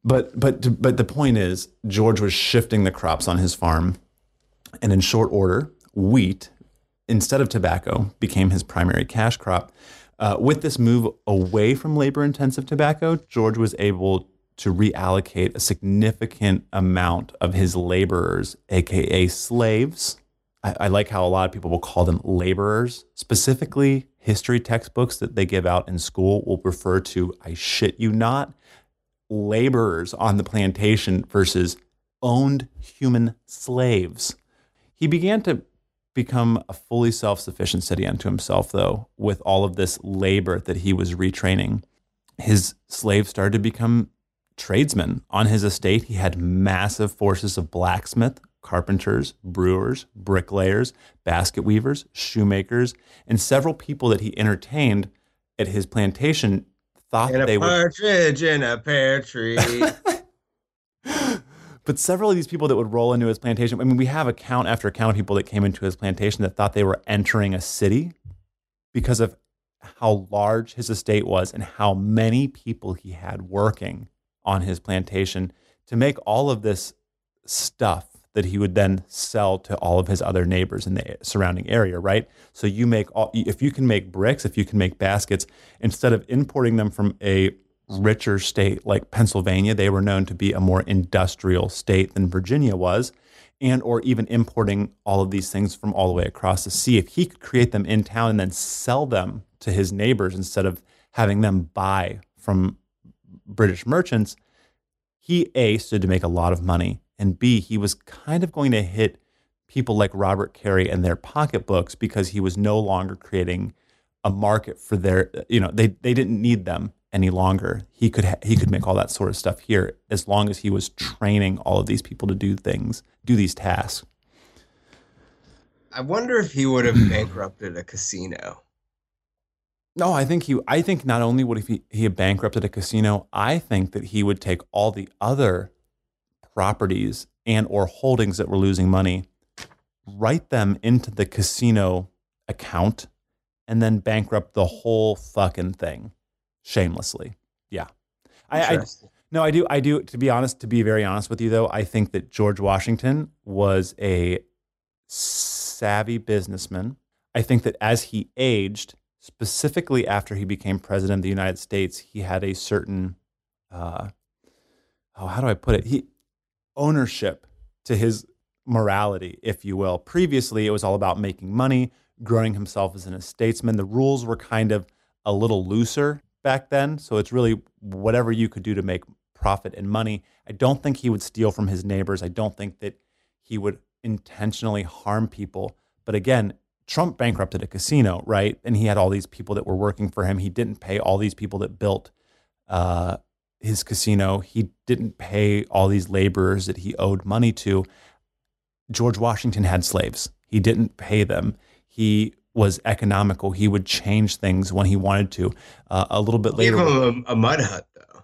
Speaker 1: but but the point is, George was shifting the crops on his farm, and in short order, wheat instead of tobacco became his primary cash crop. Uh, with this move away from labor-intensive tobacco, George was able to reallocate a significant amount of his laborers, aka slaves. I, I, like how a lot of people will call them laborers. Specifically, history textbooks that they give out in school will refer to, I shit you not, laborers on the plantation versus owned human slaves. He began to become a fully self sufficient city unto himself, though, with all of this labor that he was retraining. His slaves started to become tradesmen. On his estate, he had massive forces of blacksmith, carpenters, brewers, bricklayers, basket weavers, shoemakers, and several people that he entertained at his plantation thought
Speaker 2: in
Speaker 1: they
Speaker 2: a partridge in a pear tree.
Speaker 1: but several of these people that would roll into his plantation, I mean, we have account after account of people that came into his plantation that thought they were entering a city because of how large his estate was and how many people he had working on his plantation to make all of this stuff that he would then sell to all of his other neighbors in the surrounding area, right? So you make all if you can make bricks, if you can make baskets, instead of importing them from a richer state like Pennsylvania, they were known to be a more industrial state than Virginia was, and or even importing all of these things from all the way across the sea. If he could create them in town and then sell them to his neighbors instead of having them buy from British merchants, he A stood to make a lot of money and B, he was kind of going to hit people like Robert Cary and their pocketbooks because he was no longer creating a market for their, you know, they, they didn't need them any longer. He could ha- he could make all that sort of stuff here as long as he was training all of these people to do things, do these tasks.
Speaker 2: I wonder if he would have bankrupted a casino.
Speaker 1: No, I think he. I think not only would he he have bankrupted a casino, I think that he would take all the other properties and or holdings that were losing money, write them into the casino account and then bankrupt the whole fucking thing shamelessly. Yeah. I, I no, I do. I do. To be honest, to be very honest with you, though, I think that George Washington was a savvy businessman. I think that as he aged, specifically after he became president of the United States, he had a certain, uh, oh, how do I put it? He ownership to his morality, if you will. Previously, it was all about making money, growing himself as an statesman. The rules were kind of a little looser back then. So it's really whatever you could do to make profit and money. I don't think he would steal from his neighbors. I don't think that he would intentionally harm people. But again, Trump bankrupted a casino, right? And he had all these people that were working for him. He didn't pay all these people that built uh, his casino. He didn't pay all these laborers that he owed money to. George Washington had slaves. He didn't pay them. He was economical. He would change things when he wanted to. Uh, a little bit later,
Speaker 2: a, a mud hut though.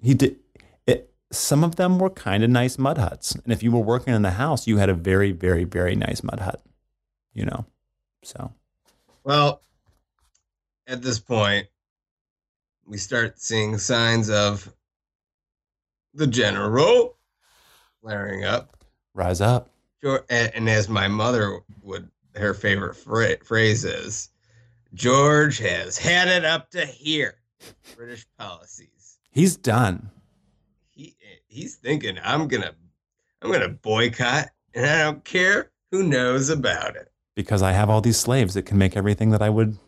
Speaker 1: He did. It, some of them were kind of nice mud huts, and if you were working in the house, you had a very, very, very nice mud hut. You know, so.
Speaker 2: Well, at this point, we start seeing signs of the general flaring up.
Speaker 1: Rise up.
Speaker 2: And as my mother would, her favorite phrase is, George has had it up to here. British policies.
Speaker 1: He's done.
Speaker 2: He he's thinking I'm gonna I'm gonna boycott, and I don't care who knows about it
Speaker 1: because I have all these slaves that can make everything that I would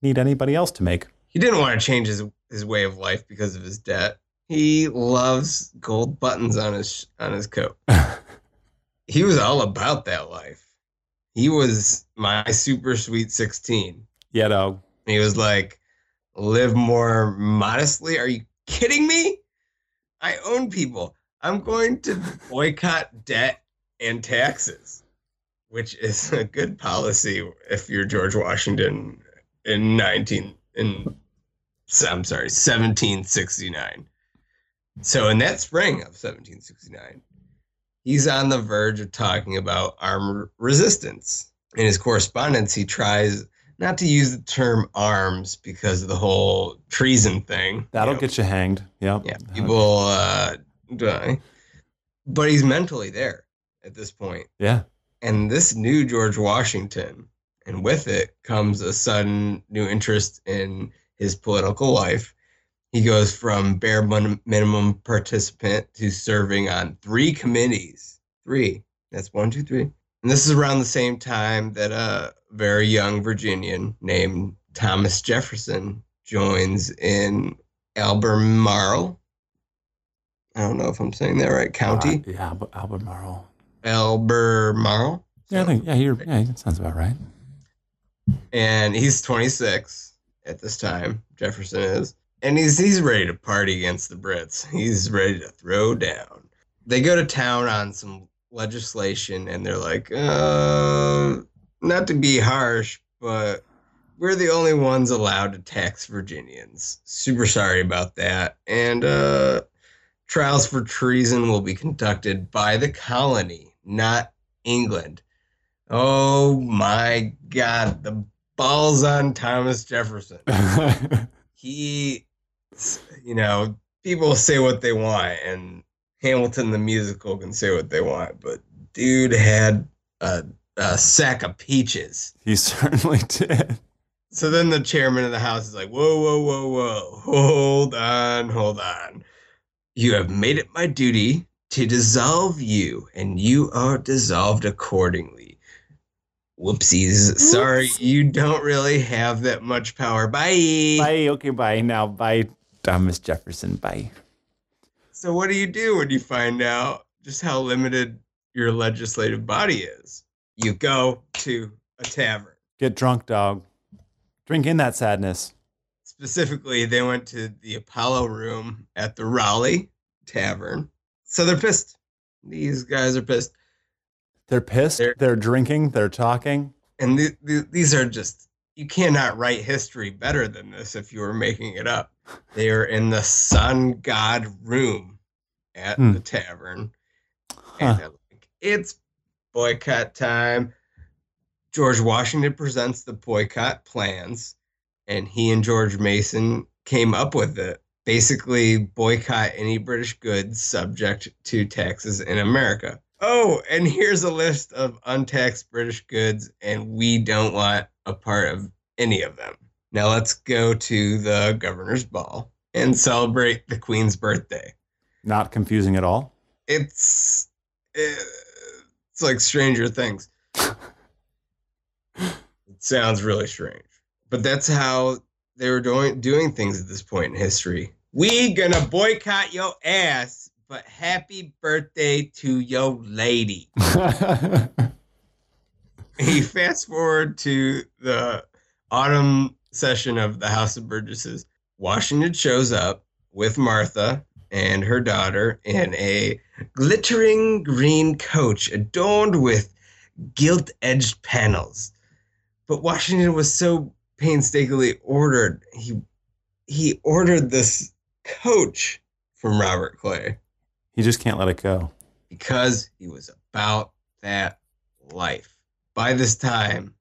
Speaker 1: need anybody else to make.
Speaker 2: He didn't want to change his his way of life because of his debt. He loves gold buttons on his on his coat. he was all about that life. He was my super sweet 16.
Speaker 1: Yeah, uh, dog.
Speaker 2: He was like, live more modestly. Are you kidding me? I own people. I'm going to boycott debt and taxes, which is a good policy if you're George Washington in 19 in I'm sorry, 1769. So in that spring of 1769, he's on the verge of talking about armed resistance. In his correspondence, he tries not to use the term arms because of the whole treason thing.
Speaker 1: That'll
Speaker 2: you know.
Speaker 1: get you hanged. Yep.
Speaker 2: Yeah, people uh, die. But he's mentally there at this point.
Speaker 1: Yeah.
Speaker 2: And this new George Washington, and with it comes a sudden new interest in his political life. He goes from bare minimum participant to serving on three committees. Three. That's one, two, three. And this is around the same time that a very young Virginian named Thomas Jefferson joins in Albemarle. I don't know if I'm saying that right. County
Speaker 1: Uh, yeah, but Albemarle. Yeah, I think yeah, you're yeah, that sounds about right.
Speaker 2: and he's 26 at this time. Jefferson is, and he's he's ready to party against the Brits. He's ready to throw down. They go to town on some legislation, and they're like, uh, not to be harsh, but we're the only ones allowed to tax Virginians. Super sorry about that, and uh, trials for treason will be conducted by the colony, not England. Oh my God, the balls on Thomas Jefferson. He, you know, people say what they want, and Hamilton the musical can say what they want, but dude had a, a sack of peaches.
Speaker 1: he certainly did.
Speaker 2: So then the chairman of the house is like, whoa, whoa, whoa, whoa, hold on, hold on. You have made it my duty to dissolve you, and you are dissolved accordingly. Whoopsies. Sorry, you don't really have that much power. Bye.
Speaker 1: Bye. Okay. Bye. Now. Bye, Thomas Jefferson. Bye.
Speaker 2: So, what do you do when you find out just how limited your legislative body is? You go to a tavern.
Speaker 1: Get drunk, dog. Drink in that sadness.
Speaker 2: Specifically, they went to the Apollo room at the Raleigh Tavern. So they're pissed. These guys are pissed.
Speaker 1: They're pissed. They're,
Speaker 2: They're-
Speaker 1: drinking. They're talking.
Speaker 2: And th- th- these are just, you cannot write history better than this if you were making it up. They are in the sun god room at
Speaker 1: Hmm.
Speaker 2: the tavern. And they're like, it's boycott time. George Washington presents the boycott plans, and he and George Mason came up with it. Basically, boycott any British goods subject to taxes in America. Oh, and here's a list of untaxed British goods, and we don't want a part of any of them. Now let's go to the governor's ball and celebrate the Queen's birthday
Speaker 1: Not confusing at all.
Speaker 2: it's it's like Stranger Things. it sounds really strange, but that's how they were doing doing things at this point in history. We gonna boycott your ass, but happy birthday to your lady. he fast forward to the autumn session of the House of Burgesses. Washington shows up with Martha and her daughter in a glittering green coach adorned with gilt edged panels. But Washington was so painstakingly ordered, he he ordered this coach from Robert Clay
Speaker 1: he just can't let it go.
Speaker 2: because he was about that life. By this time,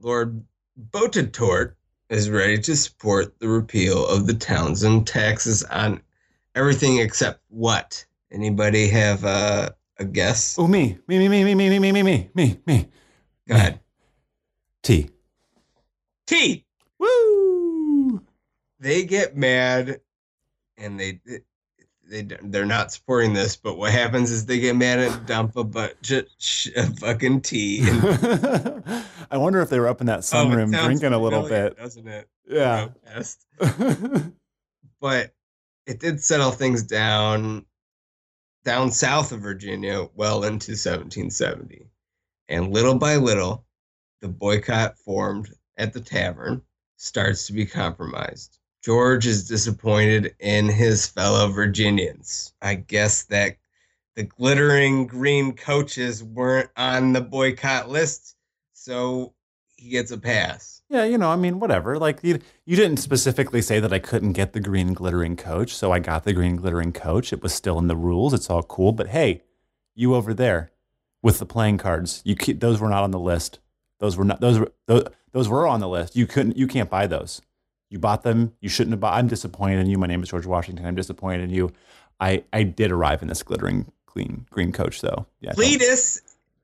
Speaker 2: Lord Botetourt is ready to support the repeal of the Townshend taxes on everything except what? Anybody have uh, a guess?
Speaker 1: Oh, me, me, me, me, me, me, me, me, me, me, me, me.
Speaker 2: Go ahead.
Speaker 1: T.
Speaker 2: T.
Speaker 1: Woo!
Speaker 2: They get mad, and they eh, they they're not supporting this. But what happens is they get mad and dump a bunch of sh- fucking tea. And,
Speaker 1: I wonder if they were up in that
Speaker 2: Oh,
Speaker 1: sunroom
Speaker 2: sounds
Speaker 1: drinking a little bit.
Speaker 2: doesn't it?
Speaker 1: Yeah.
Speaker 2: But it did settle things down. down south of Virginia well into 1770. And little by little, the boycott formed at the tavern starts to be compromised. George is disappointed in his fellow Virginians. I guess that the glittering green coaches weren't on the boycott list, so he gets a pass.
Speaker 1: Yeah, you know, I mean, whatever. Like you, you didn't specifically say that I couldn't get the green glittering coach, so I got the green glittering coach. It was still in the rules. It's all cool. But hey, you over there with the playing cards, you keep, those were not on the list. Those were not those were those, those were on the list. You couldn't you can't buy those. You bought them. You shouldn't have bought. I'm disappointed in you. My name is George Washington. I'm disappointed in you. I I did arrive in this glittering clean green coach though. Yeah.
Speaker 2: Cletus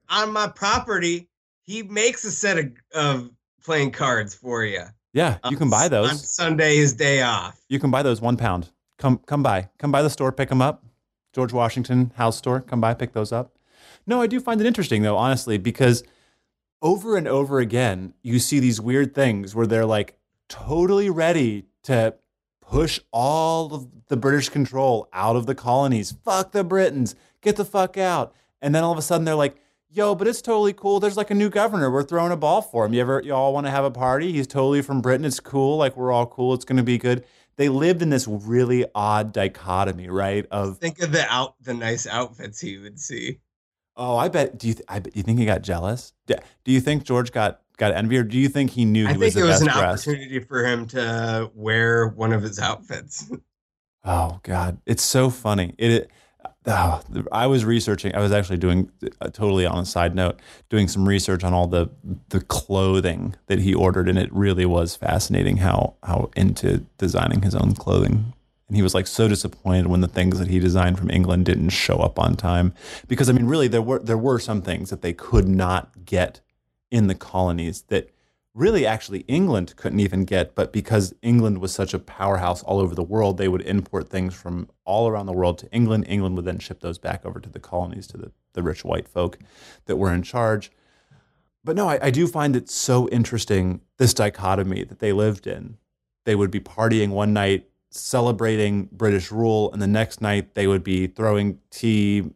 Speaker 2: on my property, he makes a set of, of playing cards for you.
Speaker 1: Yeah, you can buy those. On.
Speaker 2: Sunday, his day off.
Speaker 1: You can buy those one pound. Come come by. Come by the store, pick them up. George Washington House Store. Come by, pick those up. No, I do find it interesting though, honestly, because over and over again, you see these weird things where they're like totally ready to push all of the British control out of the colonies. Fuck the Britons. Get the fuck out. And then all of a sudden they're like, yo, but it's totally cool. There's like a new governor. We're throwing a ball for him. You ever, you all want to have a party? He's totally from Britain. It's cool. Like we're all cool. It's going to be good. They lived in this really odd dichotomy, right? Of,
Speaker 2: Think of the out the nice outfits he would see.
Speaker 1: oh, I bet, do you, th- I bet, do you think he got jealous? Do you think George got, got envy or do you think he knew he
Speaker 2: I think it was an
Speaker 1: dressed?
Speaker 2: opportunity for him to wear one of his outfits.
Speaker 1: Oh God, it's so funny. It. Oh, I was researching. I was actually doing uh, totally on a side note, doing some research on all the the clothing that he ordered, and it really was fascinating how how into designing his own clothing. And he was like so disappointed when the things that he designed from England didn't show up on time, because I mean, really, there were there were some things that they could not get in the colonies that really actually England couldn't even get, but because England was such a powerhouse all over the world, they would import things from all around the world to England. England would then ship those back over to the colonies, to the, the rich white folk that were in charge. But no, I, I do find it so interesting this dichotomy that they lived in. They would be partying one night, celebrating British rule, and the next night they would be throwing tea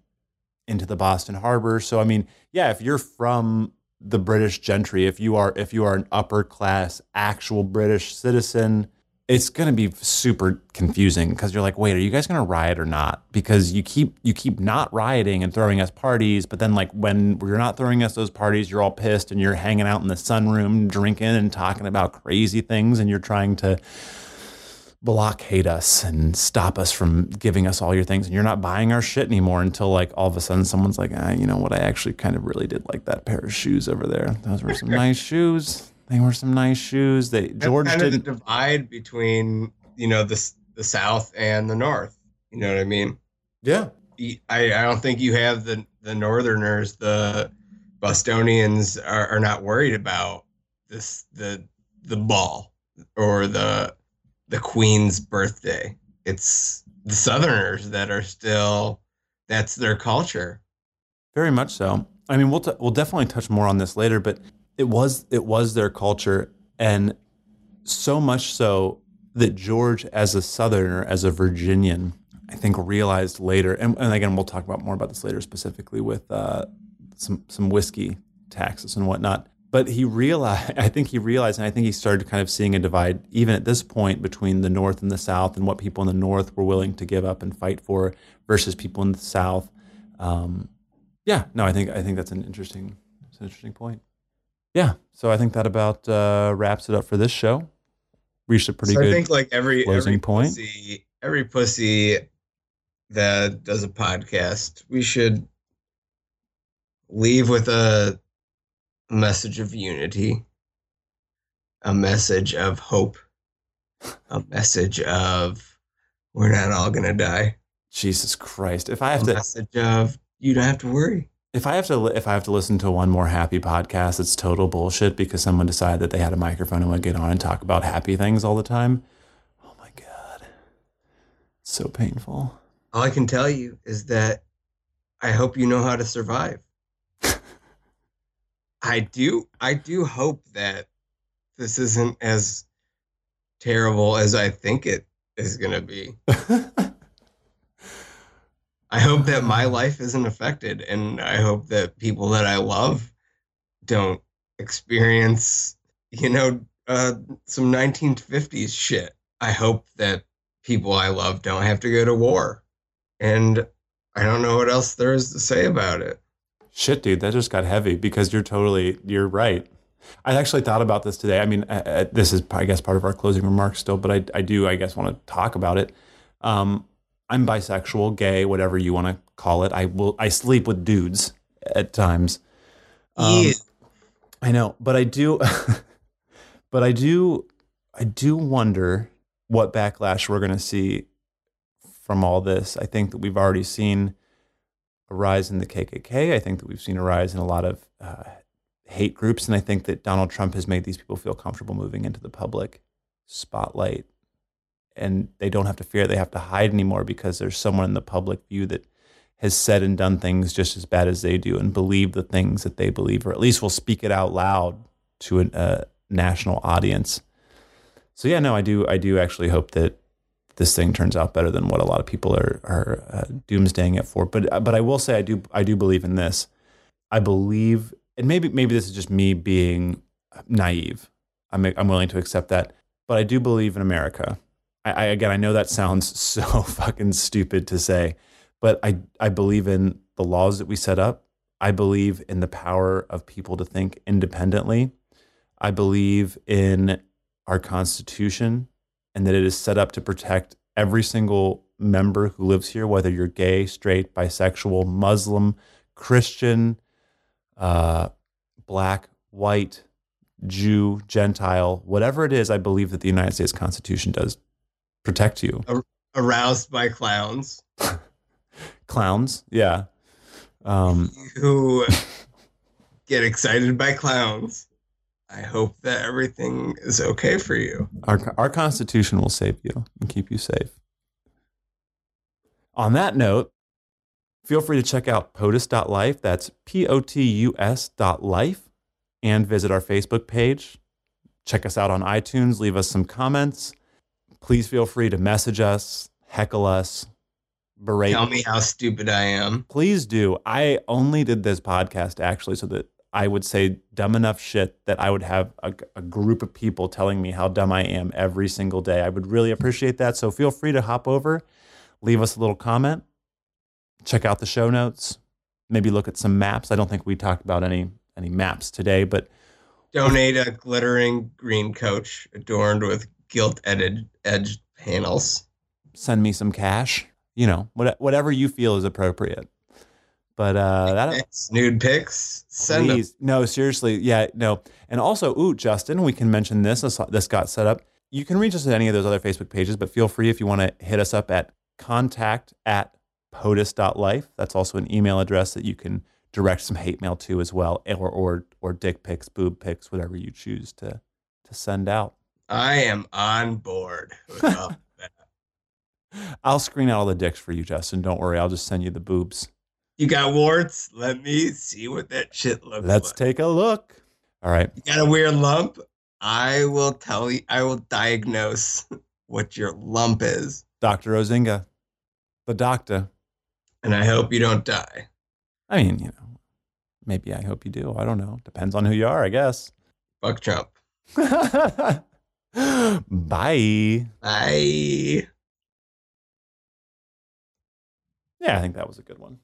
Speaker 1: into the Boston Harbor. So I mean, yeah, if you're from the British gentry, if you are if you are an upper class actual British citizen, it's going to be super confusing because you're like, wait, are you guys going to riot or not? Because you keep you keep not rioting and throwing us parties, but then like when you're not throwing us those parties, you're all pissed and you're hanging out in the sunroom drinking and talking about crazy things, and you're trying to blockade us and stop us from giving us all your things. And you're not buying our shit anymore until like all of a sudden someone's like ah, you know what? I actually kind of really did like that pair of shoes over there. Those were some nice shoes. They were some nice shoes. They
Speaker 2: That's
Speaker 1: george
Speaker 2: kind of
Speaker 1: didn't
Speaker 2: the divide between you know the the South and the North. You know what I mean?
Speaker 1: yeah.
Speaker 2: I, I don't think you have the the Northerners, the Bostonians are, are not worried about this the the ball or the the Queen's birthday. It's the Southerners that are still that's their culture.
Speaker 1: Very much so. I mean, we'll t- we'll definitely touch more on this later, but it was it was their culture, and so much so that George, as a Southerner, as a Virginian, I think realized later, and, and again, we'll talk about more about this later, specifically with uh, some some whiskey taxes and whatnot. But he realized, I think he realized, and I think he started kind of seeing a divide, even at this point, between the North and the South, and what people in the North were willing to give up and fight for versus people in the South. Um, yeah, no, I think I think that's an interesting, it's an interesting point. Yeah, so I think that about uh, wraps it up for this show. Reached a pretty
Speaker 2: so
Speaker 1: good.
Speaker 2: I think like every
Speaker 1: closing
Speaker 2: every
Speaker 1: point.
Speaker 2: pussy, every pussy that does a podcast, we should leave with a message of unity, a message of hope, a message of we're not all gonna die,
Speaker 1: Jesus Christ! If I have
Speaker 2: a
Speaker 1: to,
Speaker 2: message of you don't have to worry.
Speaker 1: if I have to, if I have to listen to one more happy podcast, it's total bullshit because someone decided that they had a microphone and would get on and talk about happy things all the time. Oh my god, it's so painful.
Speaker 2: All I can tell you is that I hope you know how to survive. I do I do hope that this isn't as terrible as I think it is going to be. I hope that my life isn't affected, and I hope that people that I love don't experience, you know, uh, some 1950s shit. I hope that people I love don't have to go to war. And I don't know what else there is to say about it.
Speaker 1: Shit, dude, that just got heavy because you're totally, you're right. I actually thought about this today. I mean, uh, uh, this is, I guess, part of our closing remarks still, but I, I do, I guess, want to talk about it. Um, I'm bisexual, gay, whatever you want to call it. I will, I sleep with dudes at times. Um,
Speaker 2: yeah.
Speaker 1: I know, but I do, but I do, I do wonder what backlash we're going to see from all this. I think that we've already seen a rise in the KKK. I think that we've seen a rise in a lot of uh, hate groups, and I think that Donald Trump has made these people feel comfortable moving into the public spotlight, and they don't have to fear they have to hide anymore because there's someone in the public view that has said and done things just as bad as they do and believe the things that they believe, or at least will speak it out loud to a uh, national audience. So yeah, no, I do. I do actually hope that this thing turns out better than what a lot of people are are uh, doomsdaying it for. But but I will say I do I do believe in this. I believe, and maybe maybe this is just me being naive. I'm I'm willing to accept that, but I do believe in America. I, I again I know that sounds so fucking stupid to say, but I I believe in the laws that we set up. I believe in the power of people to think independently. I believe in our Constitution and that it is set up to protect every single member who lives here, whether you're gay, straight, bisexual, Muslim, Christian, uh, black, white, Jew, Gentile, whatever it is, I believe that the United States Constitution does protect you.
Speaker 2: Aroused by clowns.
Speaker 1: Clowns, yeah. Um,
Speaker 2: who get excited by clowns. I hope that everything is okay for you.
Speaker 1: Our, our Constitution will save you and keep you safe. On that note, feel free to check out POTUS.life. That's P O T U S dot life. And visit our Facebook page. Check us out on iTunes. Leave us some comments. Please feel free to message us, heckle us, berate.
Speaker 2: Tell me how stupid I am.
Speaker 1: Please do. I only did this podcast actually so that I would say dumb enough shit that I would have a, a, group of people telling me how dumb I am every single day. I would really appreciate that. So feel free to hop over, leave us a little comment, check out the show notes, maybe look at some maps. I don't think we talked about any any maps today, but
Speaker 2: donate a glittering green coach adorned with gilt edged edged panels.
Speaker 1: Send me some cash. You know, whatever you feel is appropriate. But uh,
Speaker 2: nude pics, send please.
Speaker 1: them. No, seriously, yeah, no. And also, ooh, Justin, we can mention this. This got set up. You can reach us at any of those other Facebook pages, but feel free if you want to hit us up at contact at potus.life. That's also an email address that you can direct some hate mail to as well, or or or dick pics, boob pics, whatever you choose to to send out.
Speaker 2: I am on board.
Speaker 1: I'll screen out all the dicks for you, Justin. Don't worry. I'll just send you the boobs.
Speaker 2: You got warts? Let me see what that shit looks like.
Speaker 1: Let's
Speaker 2: like.
Speaker 1: take a look. All right.
Speaker 2: You got a weird lump? I will tell you, I will diagnose what your lump is.
Speaker 1: Dr. Ozinga, the doctor.
Speaker 2: And I hope you don't die.
Speaker 1: I mean, you know, maybe I hope you do. I don't know. Depends on who you are, I guess.
Speaker 2: Fuck Trump.
Speaker 1: Bye.
Speaker 2: Bye.
Speaker 1: Yeah, I think that was a good one.